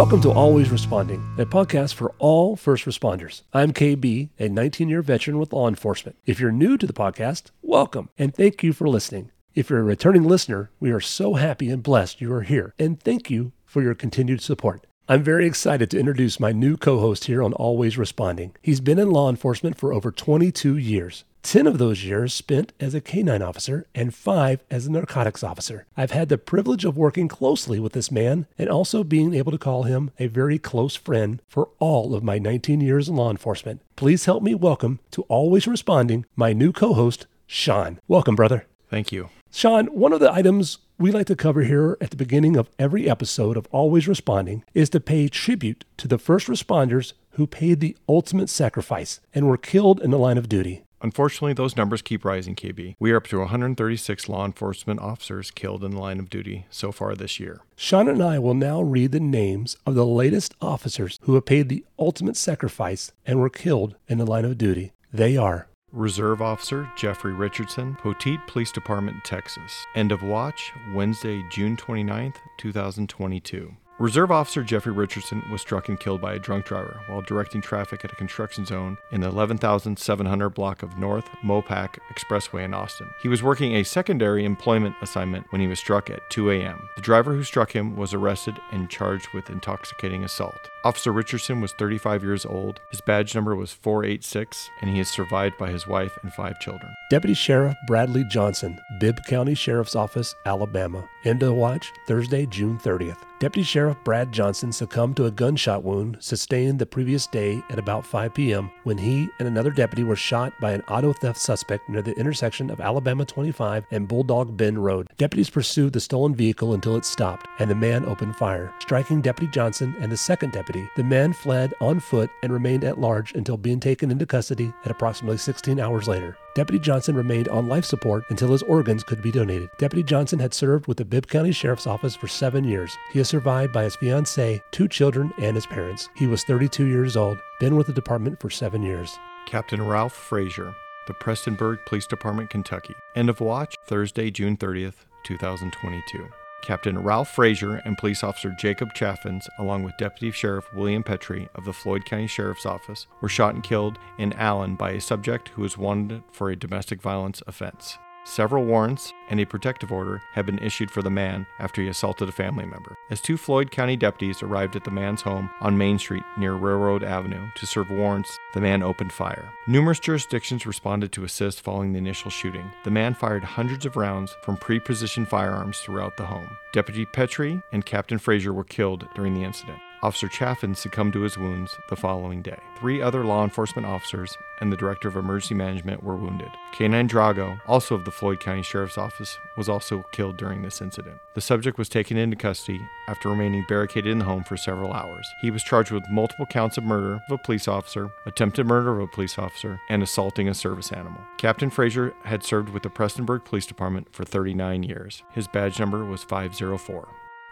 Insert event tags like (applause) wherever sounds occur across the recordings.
Welcome to Always Responding, a podcast for all first responders. I'm KB, a 19 year veteran with law enforcement. If you're new to the podcast, welcome, and thank you for listening. If you're a returning listener, we are so happy and blessed you are here, and thank you for your continued support. I'm very excited to introduce my new co host here on Always Responding. He's been in law enforcement for over 22 years. 10 of those years spent as a canine officer and 5 as a narcotics officer. I've had the privilege of working closely with this man and also being able to call him a very close friend for all of my 19 years in law enforcement. Please help me welcome to Always Responding my new co host, Sean. Welcome, brother. Thank you. Sean, one of the items we like to cover here at the beginning of every episode of Always Responding is to pay tribute to the first responders who paid the ultimate sacrifice and were killed in the line of duty. Unfortunately, those numbers keep rising, KB. We are up to 136 law enforcement officers killed in the line of duty so far this year. Sean and I will now read the names of the latest officers who have paid the ultimate sacrifice and were killed in the line of duty. They are Reserve Officer Jeffrey Richardson, Poteet Police Department, Texas. End of watch, Wednesday, June 29th, 2022. Reserve Officer Jeffrey Richardson was struck and killed by a drunk driver while directing traffic at a construction zone in the 11,700 block of North Mopac Expressway in Austin. He was working a secondary employment assignment when he was struck at 2 a.m. The driver who struck him was arrested and charged with intoxicating assault. Officer Richardson was 35 years old. His badge number was 486, and he is survived by his wife and five children. Deputy Sheriff Bradley Johnson, Bibb County Sheriff's Office, Alabama. End of watch, Thursday, June 30th. Deputy Sheriff Brad Johnson succumbed to a gunshot wound sustained the previous day at about 5 p.m. when he and another deputy were shot by an auto theft suspect near the intersection of Alabama 25 and Bulldog Bend Road. Deputies pursued the stolen vehicle until it stopped, and the man opened fire, striking Deputy Johnson and the second deputy. The man fled on foot and remained at large until being taken into custody at approximately 16 hours later. Deputy Johnson remained on life support until his organs could be donated. Deputy Johnson had served with the Bibb County Sheriff's Office for seven years. He is survived by his fiancee, two children, and his parents. He was 32 years old, been with the department for seven years. Captain Ralph Frazier, the Prestonburg Police Department, Kentucky. End of watch, Thursday, June 30th, 2022. Captain Ralph Frazier and Police Officer Jacob Chaffins, along with Deputy Sheriff William Petrie of the Floyd County Sheriff's Office, were shot and killed in Allen by a subject who was wanted for a domestic violence offense. Several warrants and a protective order had been issued for the man after he assaulted a family member. As two Floyd County deputies arrived at the man's home on Main Street near Railroad Avenue to serve warrants, the man opened fire. Numerous jurisdictions responded to assist following the initial shooting. The man fired hundreds of rounds from pre-positioned firearms throughout the home. Deputy Petrie and Captain Frazier were killed during the incident. Officer Chaffin succumbed to his wounds the following day. Three other law enforcement officers and the Director of Emergency Management were wounded. K9 Drago, also of the Floyd County Sheriff's Office, was also killed during this incident. The subject was taken into custody after remaining barricaded in the home for several hours. He was charged with multiple counts of murder of a police officer, attempted murder of a police officer, and assaulting a service animal. Captain Frazier had served with the Prestonburg Police Department for 39 years. His badge number was 504.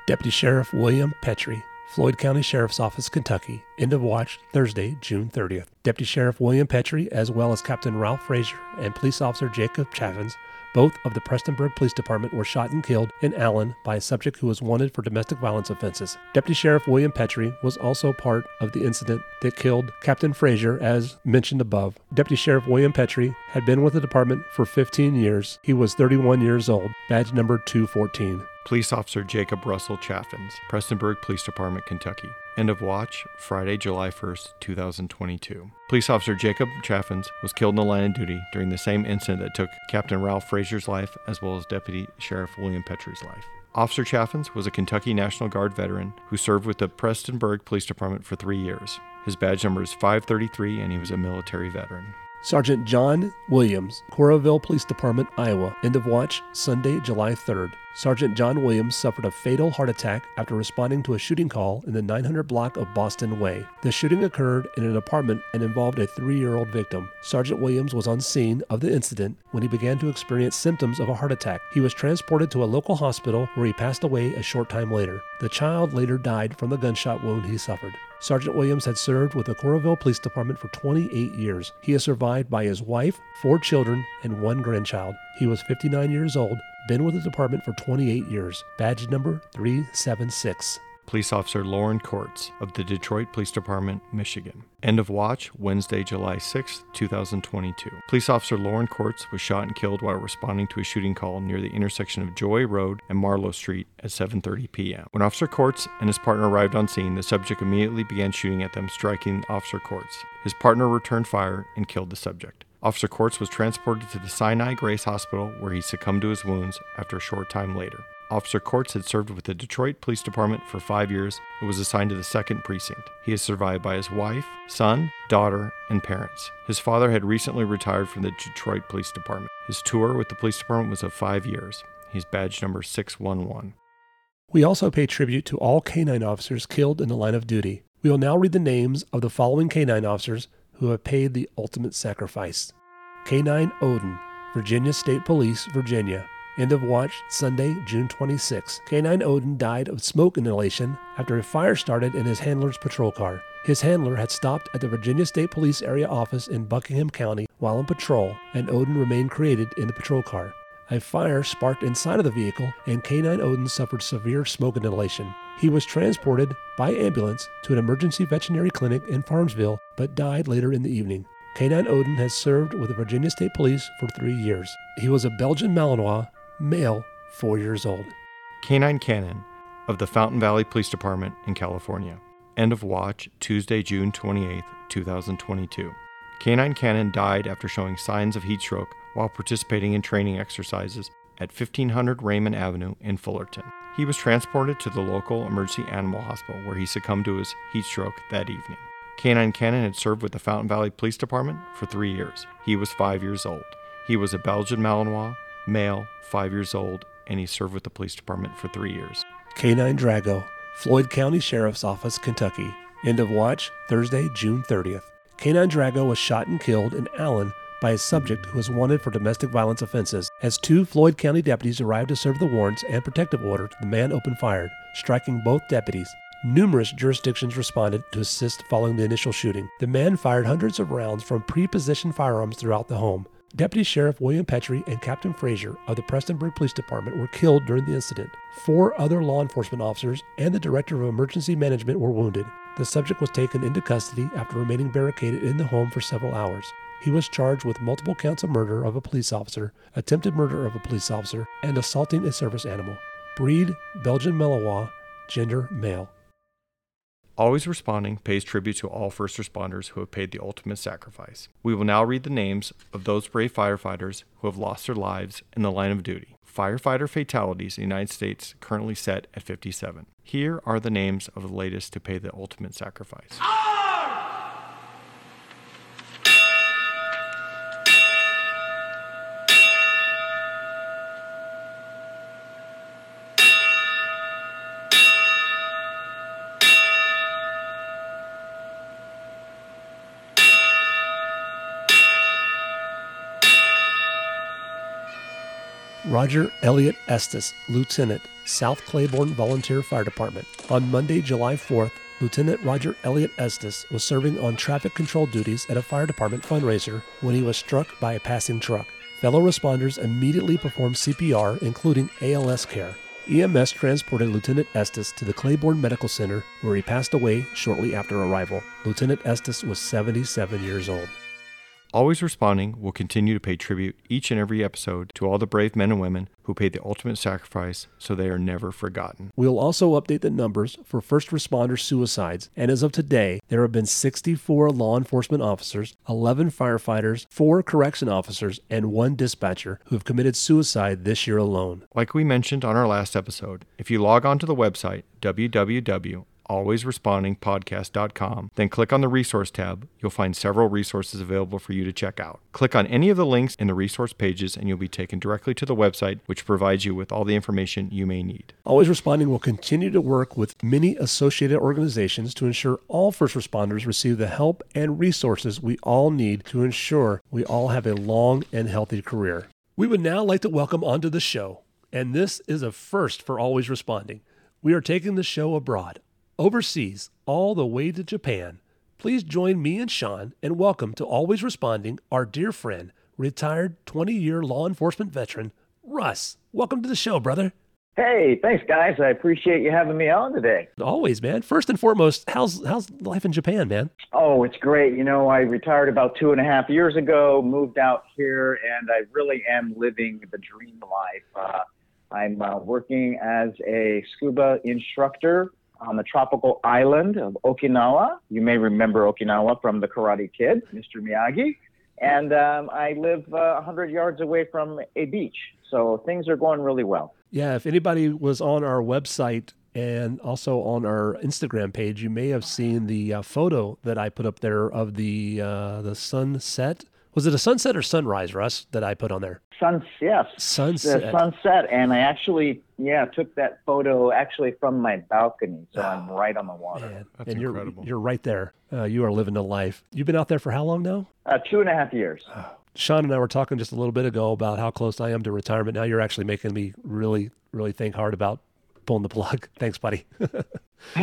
Deputy Sheriff William Petrie, Floyd County Sheriff's Office, Kentucky. End of watch Thursday, June 30th. Deputy Sheriff William Petrie, as well as Captain Ralph Frazier and Police Officer Jacob Chaffins, both of the Prestonburg Police Department were shot and killed in Allen by a subject who was wanted for domestic violence offenses. Deputy Sheriff William Petrie was also part of the incident that killed Captain Frazier, as mentioned above. Deputy Sheriff William Petrie had been with the department for 15 years. He was 31 years old, badge number 214. Police Officer Jacob Russell Chaffins, Prestonburg Police Department, Kentucky. End of watch, Friday, July 1st, 2022. Police Officer Jacob Chaffins was killed in the line of duty during the same incident that took Captain Ralph Frazier's life as well as Deputy Sheriff William Petrie's life. Officer Chaffins was a Kentucky National Guard veteran who served with the Prestonburg Police Department for three years. His badge number is 533 and he was a military veteran. Sergeant John Williams, Coralville Police Department, Iowa. End of watch, Sunday, July 3rd. Sergeant John Williams suffered a fatal heart attack after responding to a shooting call in the 900 block of Boston Way. The shooting occurred in an apartment and involved a three year old victim. Sergeant Williams was on scene of the incident when he began to experience symptoms of a heart attack. He was transported to a local hospital where he passed away a short time later. The child later died from the gunshot wound he suffered. Sergeant Williams had served with the Coralville Police Department for 28 years. He is survived by his wife, four children, and one grandchild. He was 59 years old, been with the department for 28 years. Badge number 376. Police Officer Loren Courts of the Detroit Police Department, Michigan. End of watch Wednesday, July 6, 2022. Police Officer Loren Courts was shot and killed while responding to a shooting call near the intersection of Joy Road and Marlowe Street at 7:30 p.m. When Officer Courts and his partner arrived on scene, the subject immediately began shooting at them, striking Officer Courts. His partner returned fire and killed the subject. Officer Courts was transported to the Sinai Grace Hospital where he succumbed to his wounds after a short time later. Officer Courts had served with the Detroit Police Department for five years and was assigned to the 2nd Precinct. He is survived by his wife, son, daughter, and parents. His father had recently retired from the Detroit Police Department. His tour with the police department was of five years. He's badge number 611. We also pay tribute to all canine officers killed in the line of duty. We will now read the names of the following canine officers who have paid the ultimate sacrifice. K9 Odin, Virginia State Police, Virginia. End of watch Sunday, June 26. K9 Odin died of smoke inhalation after a fire started in his handler's patrol car. His handler had stopped at the Virginia State Police area office in Buckingham County while on patrol, and Odin remained created in the patrol car. A fire sparked inside of the vehicle, and K9 Odin suffered severe smoke inhalation. He was transported by ambulance to an emergency veterinary clinic in Farmsville, but died later in the evening. K9 Odin has served with the Virginia State Police for three years. He was a Belgian Malinois, male, four years old. Canine Cannon of the Fountain Valley Police Department in California. End of watch Tuesday, June 28, 2022. Canine Cannon died after showing signs of heat stroke while participating in training exercises at 1500 Raymond Avenue in Fullerton. He was transported to the local emergency animal hospital where he succumbed to his heat stroke that evening. Canine Cannon had served with the Fountain Valley Police Department for three years. He was five years old. He was a Belgian Malinois, male, five years old, and he served with the police department for three years. K9 Drago, Floyd County Sheriff's Office, Kentucky. End of watch Thursday, June 30th. K9 Drago was shot and killed in Allen by a subject who was wanted for domestic violence offenses. As two Floyd County deputies arrived to serve the warrants and protective order, the man opened fire, striking both deputies. Numerous jurisdictions responded to assist following the initial shooting. The man fired hundreds of rounds from pre-positioned firearms throughout the home. Deputy Sheriff William Petrie and Captain Frazier of the Prestonburg Police Department were killed during the incident. Four other law enforcement officers and the Director of Emergency Management were wounded. The subject was taken into custody after remaining barricaded in the home for several hours. He was charged with multiple counts of murder of a police officer, attempted murder of a police officer, and assaulting a service animal. Breed Belgian Malinois, gender male. Always Responding pays tribute to all first responders who have paid the ultimate sacrifice. We will now read the names of those brave firefighters who have lost their lives in the line of duty. Firefighter fatalities in the United States currently set at 57. Here are the names of the latest to pay the ultimate sacrifice. Roger Elliott Estes, Lieutenant, South Claiborne Volunteer Fire Department. On Monday, July 4th, Lieutenant Roger Elliott Estes was serving on traffic control duties at a fire department fundraiser when he was struck by a passing truck. Fellow responders immediately performed CPR, including ALS care. EMS transported Lieutenant Estes to the Claiborne Medical Center, where he passed away shortly after arrival. Lieutenant Estes was 77 years old. Always Responding will continue to pay tribute each and every episode to all the brave men and women who paid the ultimate sacrifice so they are never forgotten. We'll also update the numbers for first responder suicides, and as of today, there have been 64 law enforcement officers, 11 firefighters, 4 correction officers, and 1 dispatcher who have committed suicide this year alone. Like we mentioned on our last episode, if you log on to the website www alwaysrespondingpodcast.com. Then click on the resource tab. You'll find several resources available for you to check out. Click on any of the links in the resource pages and you'll be taken directly to the website, which provides you with all the information you may need. Always Responding will continue to work with many associated organizations to ensure all first responders receive the help and resources we all need to ensure we all have a long and healthy career. We would now like to welcome onto the show, and this is a first for Always Responding. We are taking the show abroad overseas, all the way to Japan. Please join me and Sean and welcome to Always Responding our dear friend, retired 20 year law enforcement veteran, Russ. Welcome to the show, brother. Hey, thanks, guys. I appreciate you having me on today. Always, man. First and foremost, how's how's life in Japan, man? Oh, it's great. You know, I retired about two and a half years ago, moved out here, and I really am living the dream life. Uh, I'm uh, working as a scuba instructor on the tropical island of Okinawa. You may remember Okinawa from The Karate Kid, Mr. Miyagi. And um, I live uh, 100 yards away from a beach. So things are going really well. Yeah, if anybody was on our website and also on our Instagram page, you may have seen the uh, photo that I put up there of the uh, the sunset. Was it a sunset or sunrise, Russ, that I put on there? Sun, yes, sunset. The sunset, and I actually, yeah, took that photo actually from my balcony, so I'm right on the water. Man, That's and incredible. you're you're right there. Uh, you are living a life. You've been out there for how long now? Uh, two and a half years. Sean and I were talking just a little bit ago about how close I am to retirement. Now you're actually making me really, really think hard about pulling the plug. (laughs) Thanks, buddy. (laughs) (laughs)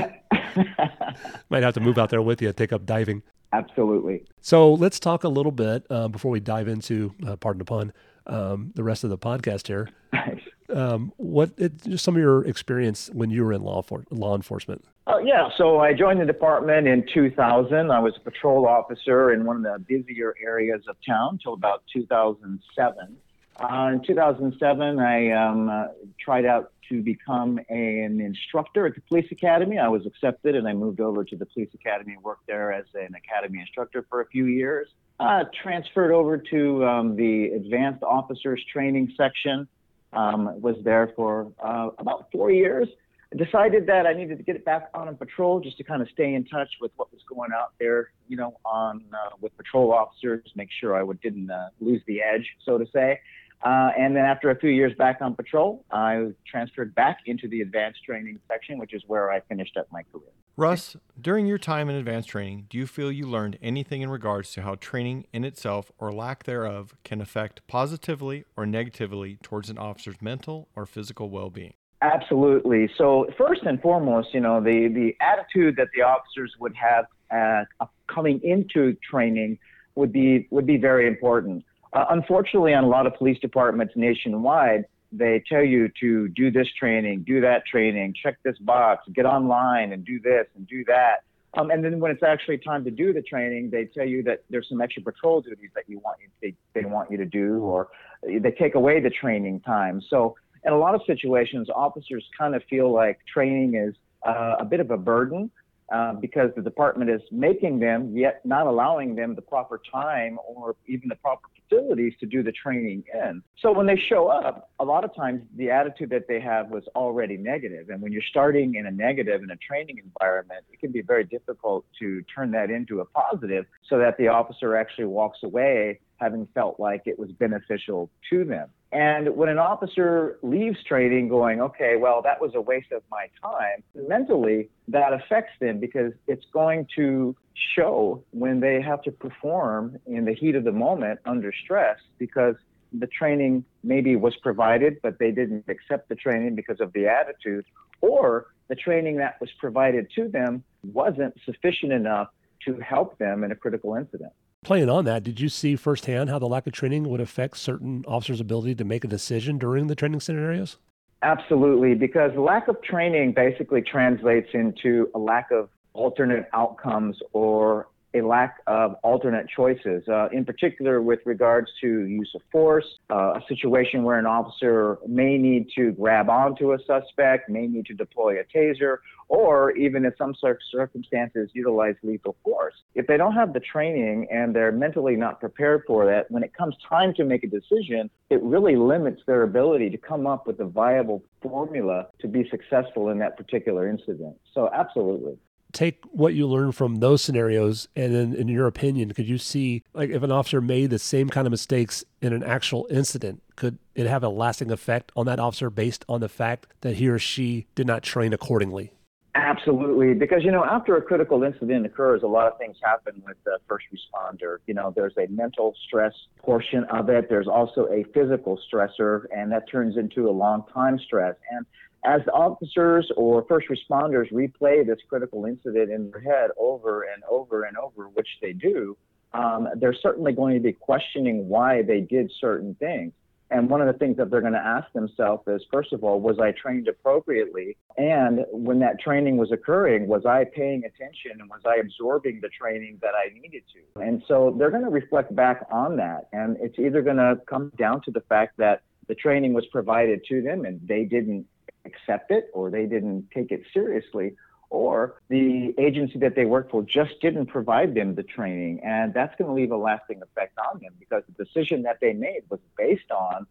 Might have to move out there with you, take up diving. Absolutely. So let's talk a little bit uh, before we dive into, uh, pardon the pun, um, the rest of the podcast here. (laughs) Nice. Um, what it, just some of your experience when you were in law for, law enforcement? Oh, yeah. So I joined the department in 2000. I was a patrol officer in one of the busier areas of town until about 2007. Uh, in 2007, I um, uh, tried out to become an instructor at the police academy. I was accepted and I moved over to the police academy and worked there as an academy instructor for a few years. Uh, transferred over to um, the advanced officers training section. Um, was there for uh, about four years. I decided that I needed to get back on patrol just to kind of stay in touch with what was going out there, you know, on uh, with patrol officers, make sure I would, didn't uh, lose the edge, so to say. Uh, and then after a few years back on patrol, I was transferred back into the advanced training section, which is where I finished up my career. Russ, during your time in advanced training, do you feel you learned anything in regards to how training in itself or lack thereof can affect positively or negatively towards an officer's mental or physical well being? Absolutely. So first and foremost, you know, the, the attitude that the officers would have uh, coming into training would be would be very important. Uh, unfortunately, on a lot of police departments nationwide, they tell you to do this training, do that training, check this box, get online and do this and do that. Um, and then when it's actually time to do the training, they tell you that there's some extra patrol duties that you want you they, they want you to do, or they take away the training time. So in a lot of situations, officers kind of feel like training is uh, a bit of a burden uh, because the department is making them, yet not allowing them the proper time or even the proper facilities to do the training in. So when they show up, a lot of times the attitude that they have was already negative. And when you're starting in a negative in a training environment, it can be very difficult to turn that into a positive so that the officer actually walks away having felt like it was beneficial to them. And when an officer leaves training going, okay, well, that was a waste of my time, mentally that affects them because it's going to show when they have to perform in the heat of the moment under stress because the training maybe was provided, but they didn't accept the training because of the attitude, or the training that was provided to them wasn't sufficient enough to help them in a critical incident playing on that, did you see firsthand how the lack of training would affect certain officers' ability to make a decision during the training scenarios? Absolutely, because lack of training basically translates into a lack of alternate outcomes or a lack of alternate choices, uh, in particular with regards to use of force, uh, a situation where an officer may need to grab onto a suspect, may need to deploy a taser, or even in some circumstances utilize lethal force. If they don't have the training and they're mentally not prepared for that, when it comes time to make a decision, it really limits their ability to come up with a viable formula to be successful in that particular incident. So, absolutely take what you learned from those scenarios and then in your opinion could you see like if an officer made the same kind of mistakes in an actual incident could it have a lasting effect on that officer based on the fact that he or she did not train accordingly Absolutely, because you know after a critical incident occurs, a lot of things happen with the first responder. You know, there's a mental stress portion of it. There's also a physical stressor, and that turns into a long time stress. And as the officers or first responders replay this critical incident in their head over and over and over, which they do, um, they're certainly going to be questioning why they did certain things. And one of the things that they're going to ask themselves is, first of all, was I trained appropriately? And when that training was occurring, was I paying attention and was I absorbing the training that I needed to? And so they're going to reflect back on that. And it's either going to come down to the fact that the training was provided to them and they didn't accept it or they didn't take it seriously, or the agency that they work for just didn't provide them the training. And that's going to leave a lasting effect on them because the decision that they made was based on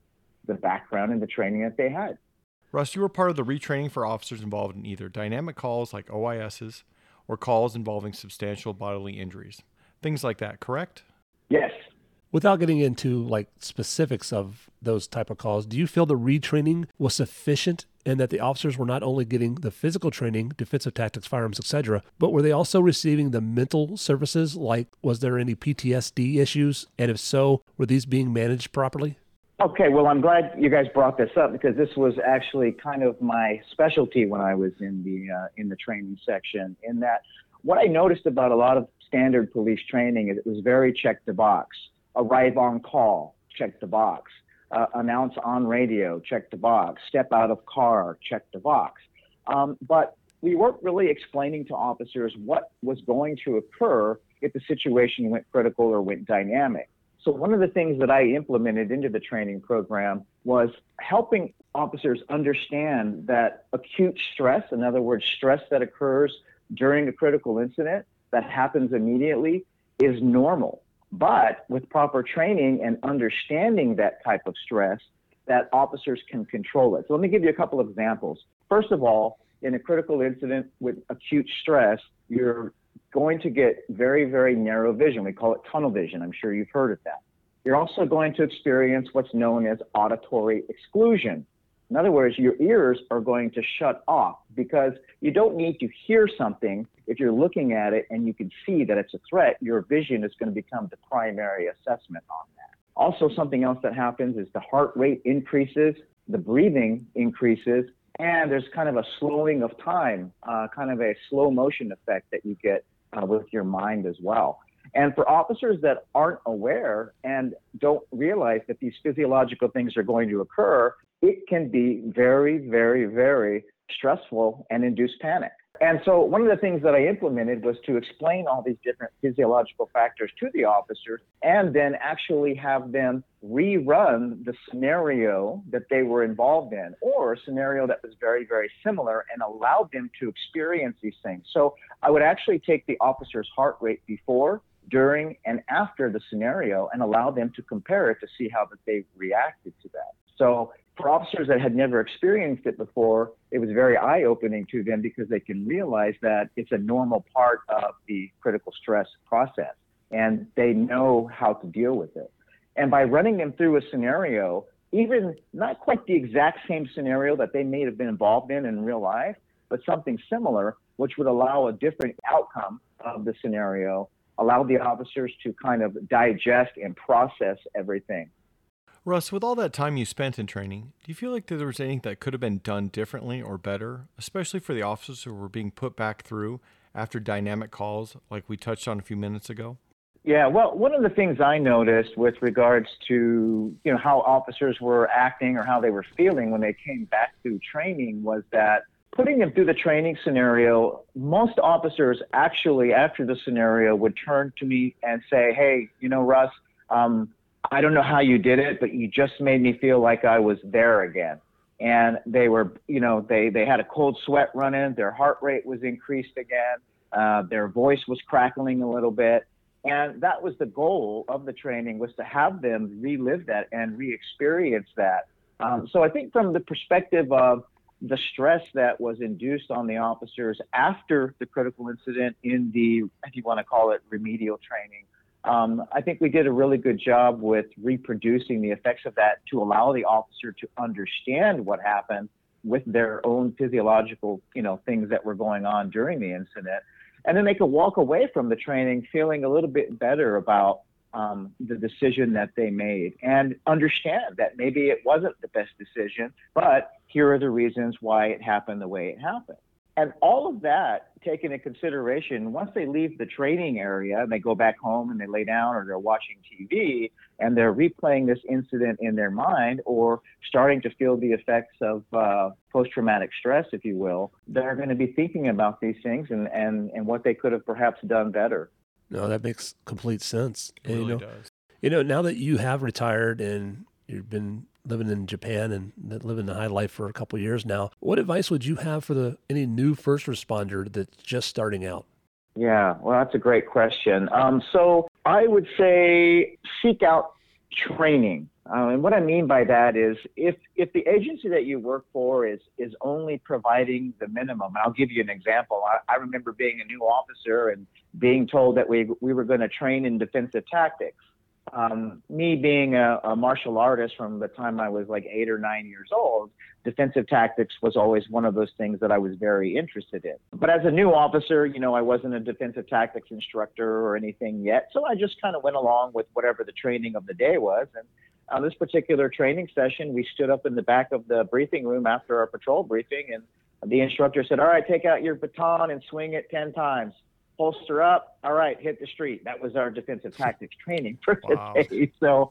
the background and the training that they had. Russ, you were part of the retraining for officers involved in either dynamic calls like OISs or calls involving substantial bodily injuries. Things like that, correct? Yes. Without getting into like specifics of those type of calls, do you feel the retraining was sufficient and that the officers were not only getting the physical training, defensive tactics, firearms, etc., but were they also receiving the mental services? Like, was there any PTSD issues? And if so, were these being managed properly? Okay, well, I'm glad you guys brought this up because this was actually kind of my specialty when I was in the uh, in the training section. In that, what I noticed about a lot of standard police training is it was very check the box. Arrive on call, check the box uh, announce on radio, check the box, step out of car, check the box. Um, but we weren't really explaining to officers what was going to occur if the situation went critical or went dynamic. So one of the things that I implemented into the training program was helping officers understand that acute stress, in other words, stress that occurs during a critical incident that happens immediately, is normal. But with proper training and understanding that type of stress, that officers can control it. So let me give you a couple of examples. First of all, in a critical incident with acute stress, you're going to get very, very narrow vision. We call it tunnel vision. I'm sure you've heard of that. You're also going to experience what's known as auditory exclusion. In other words, your ears are going to shut off because you don't need to hear something. If you're looking at it and you can see that it's a threat, your vision is going to become the primary assessment on that. Also, something else that happens is the heart rate increases, the breathing increases, and there's kind of a slowing of time, uh, kind of a slow motion effect that you get uh, with your mind as well. And for officers that aren't aware and don't realize that these physiological things are going to occur, it can be very, very, very stressful and induce panic. And so, one of the things that I implemented was to explain all these different physiological factors to the officers and then actually have them rerun the scenario that they were involved in or a scenario that was very, very similar and allowed them to experience these things. So, I would actually take the officer's heart rate before, during, and after the scenario and allow them to compare it to see how that they reacted to that. So, for officers that had never experienced it before, it was very eye opening to them because they can realize that it's a normal part of the critical stress process and they know how to deal with it. And by running them through a scenario, even not quite the exact same scenario that they may have been involved in in real life, but something similar, which would allow a different outcome of the scenario, allow the officers to kind of digest and process everything. Russ, with all that time you spent in training, do you feel like there was anything that could have been done differently or better, especially for the officers who were being put back through after dynamic calls like we touched on a few minutes ago? Yeah, well, one of the things I noticed with regards to, you know, how officers were acting or how they were feeling when they came back through training was that putting them through the training scenario, most officers actually after the scenario would turn to me and say, "Hey, you know, Russ, um, I don't know how you did it, but you just made me feel like I was there again. And they were, you know, they, they had a cold sweat running, their heart rate was increased again, uh, their voice was crackling a little bit. And that was the goal of the training was to have them relive that and re-experience that. Um, so I think from the perspective of the stress that was induced on the officers after the critical incident in the, if you want to call it remedial training, um, I think we did a really good job with reproducing the effects of that to allow the officer to understand what happened with their own physiological, you know, things that were going on during the incident, and then they could walk away from the training feeling a little bit better about um, the decision that they made and understand that maybe it wasn't the best decision, but here are the reasons why it happened the way it happened. And all of that taken into consideration, once they leave the training area and they go back home and they lay down or they're watching TV and they're replaying this incident in their mind or starting to feel the effects of uh, post traumatic stress, if you will, they're going to be thinking about these things and, and, and what they could have perhaps done better. No, that makes complete sense. It really you know, does. You know, now that you have retired and you've been living in Japan and living the high life for a couple years now, what advice would you have for the any new first responder that's just starting out? Yeah, well, that's a great question. Um, so I would say seek out training. Uh, and what I mean by that is if, if the agency that you work for is, is only providing the minimum, and I'll give you an example. I, I remember being a new officer and being told that we, we were going to train in defensive tactics um, me being a, a, martial artist from the time I was like eight or nine years old, defensive tactics was always one of those things that I was very interested in. But as a new officer, you know, I wasn't a defensive tactics instructor or anything yet. So I just kind of went along with whatever the training of the day was. And on this particular training session, we stood up in the back of the briefing room after our patrol briefing, and the instructor said, All right, take out your baton and swing it 10 times holster up. All right, hit the street. That was our defensive tactics training for wow. the day. (laughs) So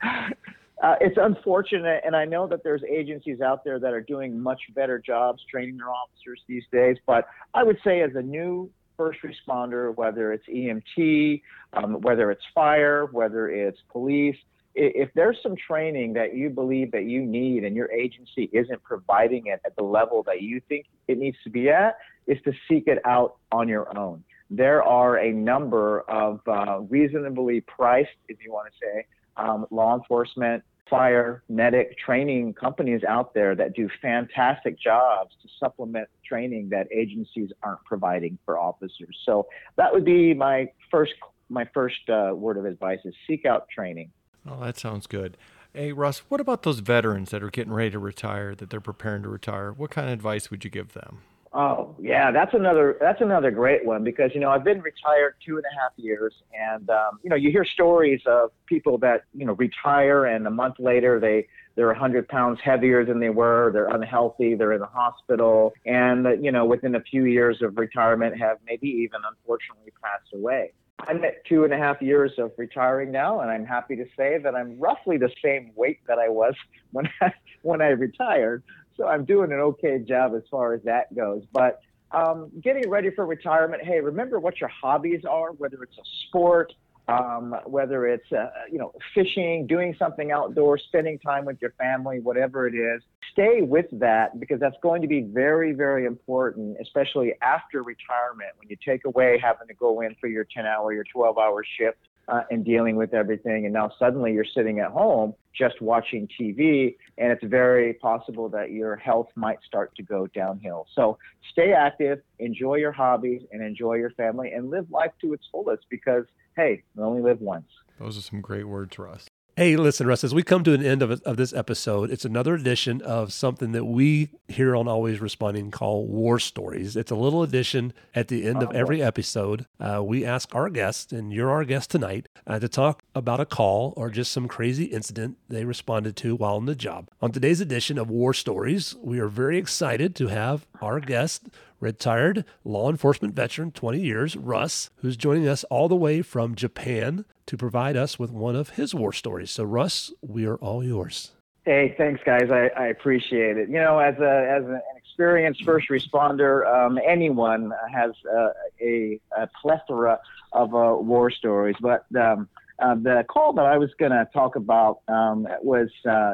uh, it's unfortunate, and I know that there's agencies out there that are doing much better jobs training their officers these days. But I would say, as a new first responder, whether it's EMT, um, whether it's fire, whether it's police, if there's some training that you believe that you need and your agency isn't providing it at the level that you think it needs to be at, is to seek it out on your own there are a number of uh, reasonably priced, if you want to say, um, law enforcement, fire, medic training companies out there that do fantastic jobs to supplement training that agencies aren't providing for officers. So that would be my first my first uh, word of advice is seek out training. Oh, that sounds good. Hey, Russ, what about those veterans that are getting ready to retire, that they're preparing to retire? What kind of advice would you give them? Oh yeah, that's another that's another great one because you know I've been retired two and a half years, and um, you know you hear stories of people that you know retire and a month later they they're a hundred pounds heavier than they were, they're unhealthy, they're in the hospital, and you know within a few years of retirement have maybe even unfortunately passed away. I'm at two and a half years of retiring now, and I'm happy to say that I'm roughly the same weight that I was (laughs) when I, when I retired so I'm doing an okay job as far as that goes. But um, getting ready for retirement, hey, remember what your hobbies are, whether it's a sport, um, whether it's uh, you know fishing, doing something outdoors, spending time with your family, whatever it is. Stay with that because that's going to be very, very important, especially after retirement when you take away having to go in for your 10 hour, your 12 hour shift uh, and dealing with everything. And now suddenly you're sitting at home just watching TV, and it's very possible that your health might start to go downhill. So stay active, enjoy your hobbies, and enjoy your family, and live life to its fullest because, hey, we only live once. Those are some great words, Russ. Hey, listen, Russ, as we come to an end of, of this episode, it's another edition of something that we here on Always Responding call War Stories. It's a little edition at the end of uh-huh. every episode. Uh, we ask our guests, and you're our guest tonight, uh, to talk about a call or just some crazy incident they responded to while on the job. On today's edition of War Stories, we are very excited to have our guest, retired law enforcement veteran, 20 years, Russ, who's joining us all the way from Japan to provide us with one of his war stories. So, Russ, we are all yours. Hey, thanks, guys. I, I appreciate it. You know, as a as an experienced first responder, um, anyone has uh, a, a, plethora of uh, war stories. But um, uh, the call that I was going to talk about um, was uh,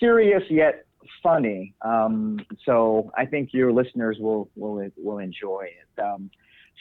serious yet funny. Um, so I think your listeners will will will enjoy it. Um,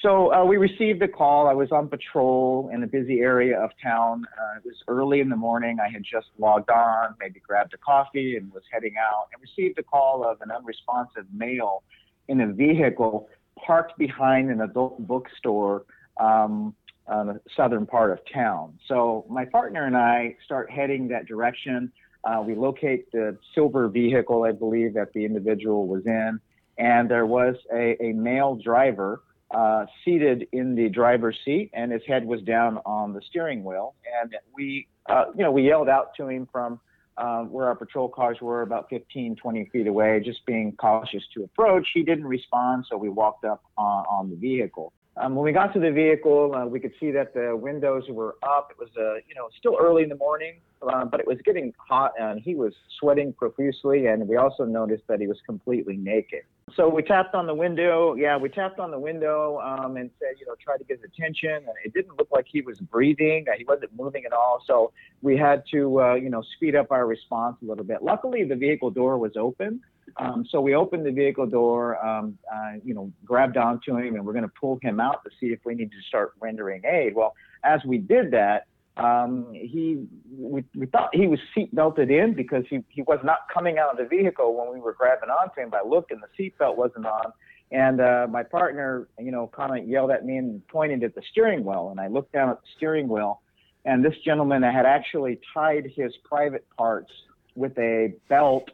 so uh, we received a call. I was on patrol in a busy area of town. Uh, it was early in the morning. I had just logged on, maybe grabbed a coffee, and was heading out, and received a call of an unresponsive male in a vehicle parked behind an adult bookstore um, on the southern part of town. So my partner and I start heading that direction. Uh, we locate the silver vehicle, I believe, that the individual was in, and there was a, a male driver uh, seated in the driver's seat, and his head was down on the steering wheel. And we, uh, you know, we yelled out to him from uh, where our patrol cars were about 15, 20 feet away, just being cautious to approach. He didn't respond, so we walked up on, on the vehicle. Um, when we got to the vehicle, uh, we could see that the windows were up. It was, uh, you know, still early in the morning, uh, but it was getting hot, and he was sweating profusely. And we also noticed that he was completely naked. So we tapped on the window. Yeah, we tapped on the window um, and said, you know, try to get his attention. It didn't look like he was breathing. He wasn't moving at all. So we had to, uh, you know, speed up our response a little bit. Luckily, the vehicle door was open. Um, so we opened the vehicle door, um, uh, you know, grabbed onto him, and we're going to pull him out to see if we need to start rendering aid. Well, as we did that, um, he we, we thought he was seat belted in because he, he was not coming out of the vehicle when we were grabbing onto him. By looking, the seat belt wasn't on, and uh, my partner, you know, kind of yelled at me and pointed at the steering wheel, and I looked down at the steering wheel, and this gentleman had actually tied his private parts with a belt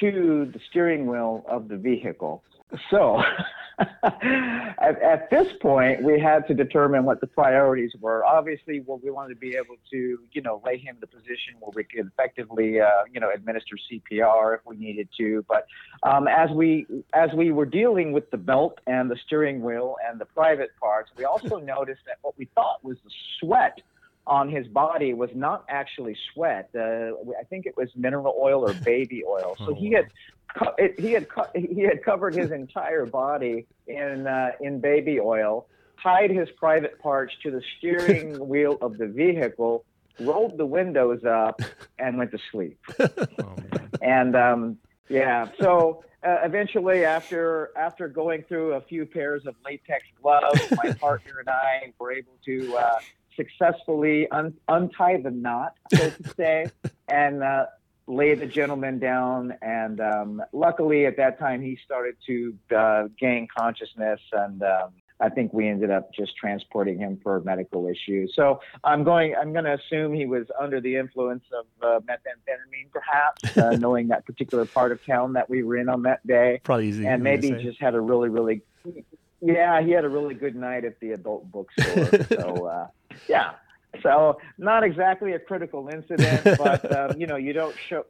to the steering wheel of the vehicle. So (laughs) at, at, this point, we had to determine what the priorities were. Obviously, well, we wanted to be able to, you know, lay him in the position where we could effectively, uh, you know, administer CPR if we needed to. But um, as we as we were dealing with the belt and the steering wheel and the private parts, we also (laughs) noticed that what we thought was the sweat on his body was not actually sweat. Uh, I think it was mineral oil or baby (laughs) oil. So oh, he had it, he had he had covered his entire body in uh, in baby oil, tied his private parts to the steering (laughs) wheel of the vehicle, rolled the windows up, (laughs) and went to sleep. Oh, and um, yeah, so uh, eventually, after after going through a few pairs of latex gloves, my partner and I were able to uh, successfully un- untie the knot, so to say, (laughs) and uh, lay the gentleman down. And um, luckily, at that time, he started to uh, gain consciousness, and um, I think we ended up just transporting him for medical issues. So I'm going. I'm going to assume he was under the influence of uh, methamphetamine, perhaps, uh, (laughs) knowing that particular part of town that we were in on that day. Probably easy. And maybe just had a really, really yeah, he had a really good night at the adult bookstore. (laughs) so, uh, yeah. So, not exactly a critical incident, (laughs) but um, you know, you don't show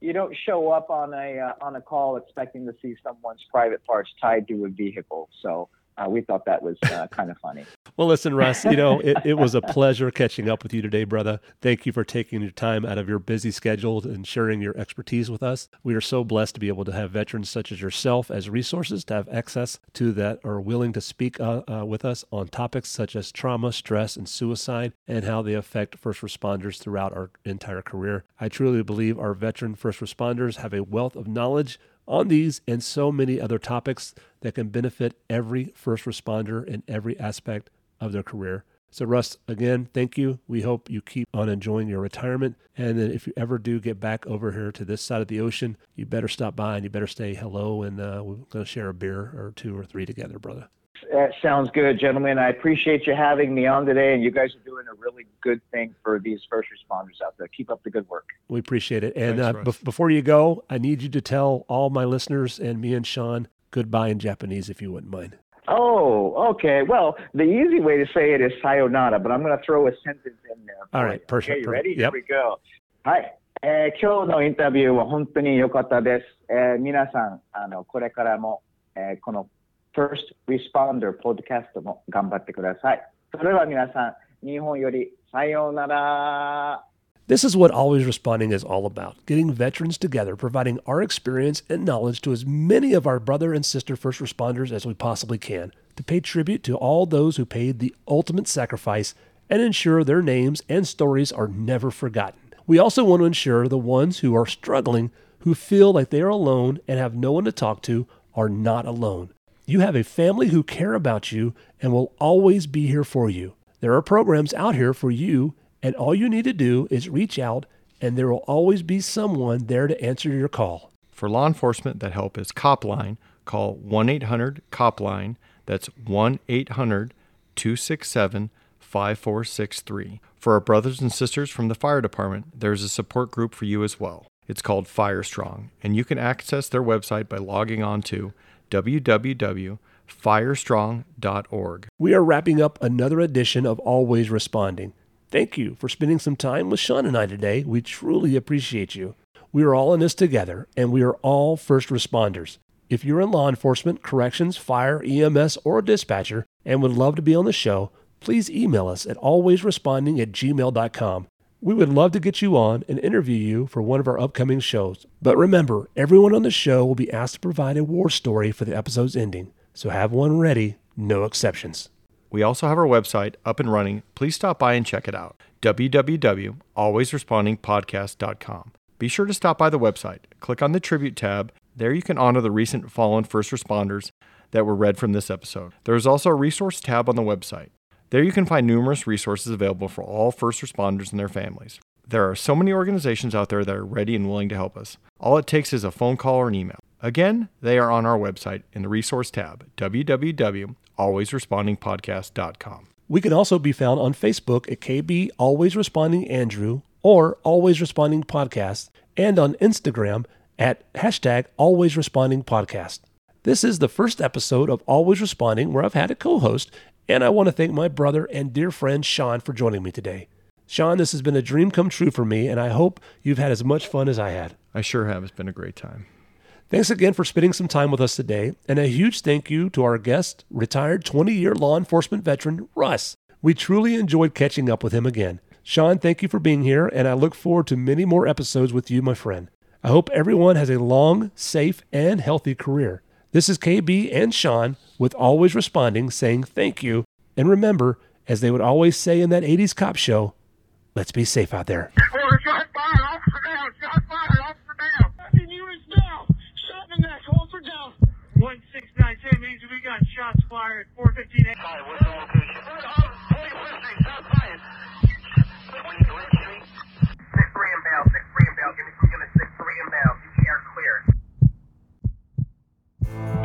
you don't show up on a uh, on a call expecting to see someone's private parts tied to a vehicle. So, uh, we thought that was uh, kind of funny. (laughs) Well, listen, Russ, you know, it, it was a (laughs) pleasure catching up with you today, brother. Thank you for taking your time out of your busy schedule and sharing your expertise with us. We are so blessed to be able to have veterans such as yourself as resources to have access to that are willing to speak uh, uh, with us on topics such as trauma, stress, and suicide and how they affect first responders throughout our entire career. I truly believe our veteran first responders have a wealth of knowledge on these and so many other topics that can benefit every first responder in every aspect of their career. So, Russ, again, thank you. We hope you keep on enjoying your retirement. And then if you ever do get back over here to this side of the ocean, you better stop by and you better say hello. And uh, we're going to share a beer or two or three together, brother That sounds good, gentlemen. I appreciate you having me on today, and you guys are doing a really good thing for these first responders out there. Keep up the good work. We appreciate it. And Thanks, uh, be- before you go, I need you to tell all my listeners and me and Sean goodbye in Japanese, if you wouldn't mind. Oh, okay. Well, the easy way to say it is sayonara, but I'm going to throw a sentence in there. All right, perfect. Okay, you ready? Yep. Here we go. はい。えー、今日のインタビューは本当に良かったです。えー、皆さん、あの、これからも、えー、この First Responder Podcast も頑張ってください。それでは皆さん、日本よりさようなら。This is what Always Responding is all about getting veterans together, providing our experience and knowledge to as many of our brother and sister first responders as we possibly can, to pay tribute to all those who paid the ultimate sacrifice and ensure their names and stories are never forgotten. We also want to ensure the ones who are struggling, who feel like they are alone and have no one to talk to, are not alone. You have a family who care about you and will always be here for you. There are programs out here for you, and all you need to do is reach out, and there will always be someone there to answer your call. For law enforcement that help is Copline, call 1 800 Copline. That's 1 800 267 5463. For our brothers and sisters from the fire department, there's a support group for you as well. It's called Firestrong, and you can access their website by logging on to www.firestrong.org. We are wrapping up another edition of Always Responding. Thank you for spending some time with Sean and I today. We truly appreciate you. We are all in this together, and we are all first responders. If you're in law enforcement, corrections, fire, EMS, or a dispatcher and would love to be on the show, please email us at alwaysresponding at gmail.com. We would love to get you on and interview you for one of our upcoming shows. But remember, everyone on the show will be asked to provide a war story for the episode's ending, so have one ready, no exceptions. We also have our website up and running. Please stop by and check it out www.alwaysrespondingpodcast.com. Be sure to stop by the website, click on the tribute tab. There you can honor the recent fallen first responders that were read from this episode. There is also a resource tab on the website. There you can find numerous resources available for all first responders and their families. There are so many organizations out there that are ready and willing to help us. All it takes is a phone call or an email. Again, they are on our website in the resource tab, www.alwaysrespondingpodcast.com. We can also be found on Facebook at KB Always Responding Andrew or Always Responding Podcast and on Instagram at hashtag Always Responding Podcast. This is the first episode of Always Responding where I've had a co host, and I want to thank my brother and dear friend Sean for joining me today. Sean, this has been a dream come true for me, and I hope you've had as much fun as I had. I sure have. It's been a great time. Thanks again for spending some time with us today, and a huge thank you to our guest, retired 20 year law enforcement veteran, Russ. We truly enjoyed catching up with him again. Sean, thank you for being here, and I look forward to many more episodes with you, my friend. I hope everyone has a long, safe, and healthy career. This is KB and Sean with Always Responding saying thank you. And remember, as they would always say in that 80s cop show, let's be safe out there. We're shot fire, officer down, shot fire, officer down. In units now, shot in the neck, officer down. 1692 means we got shots fired, 415. Hi, what's the location? Police listening, shot fired. Bye.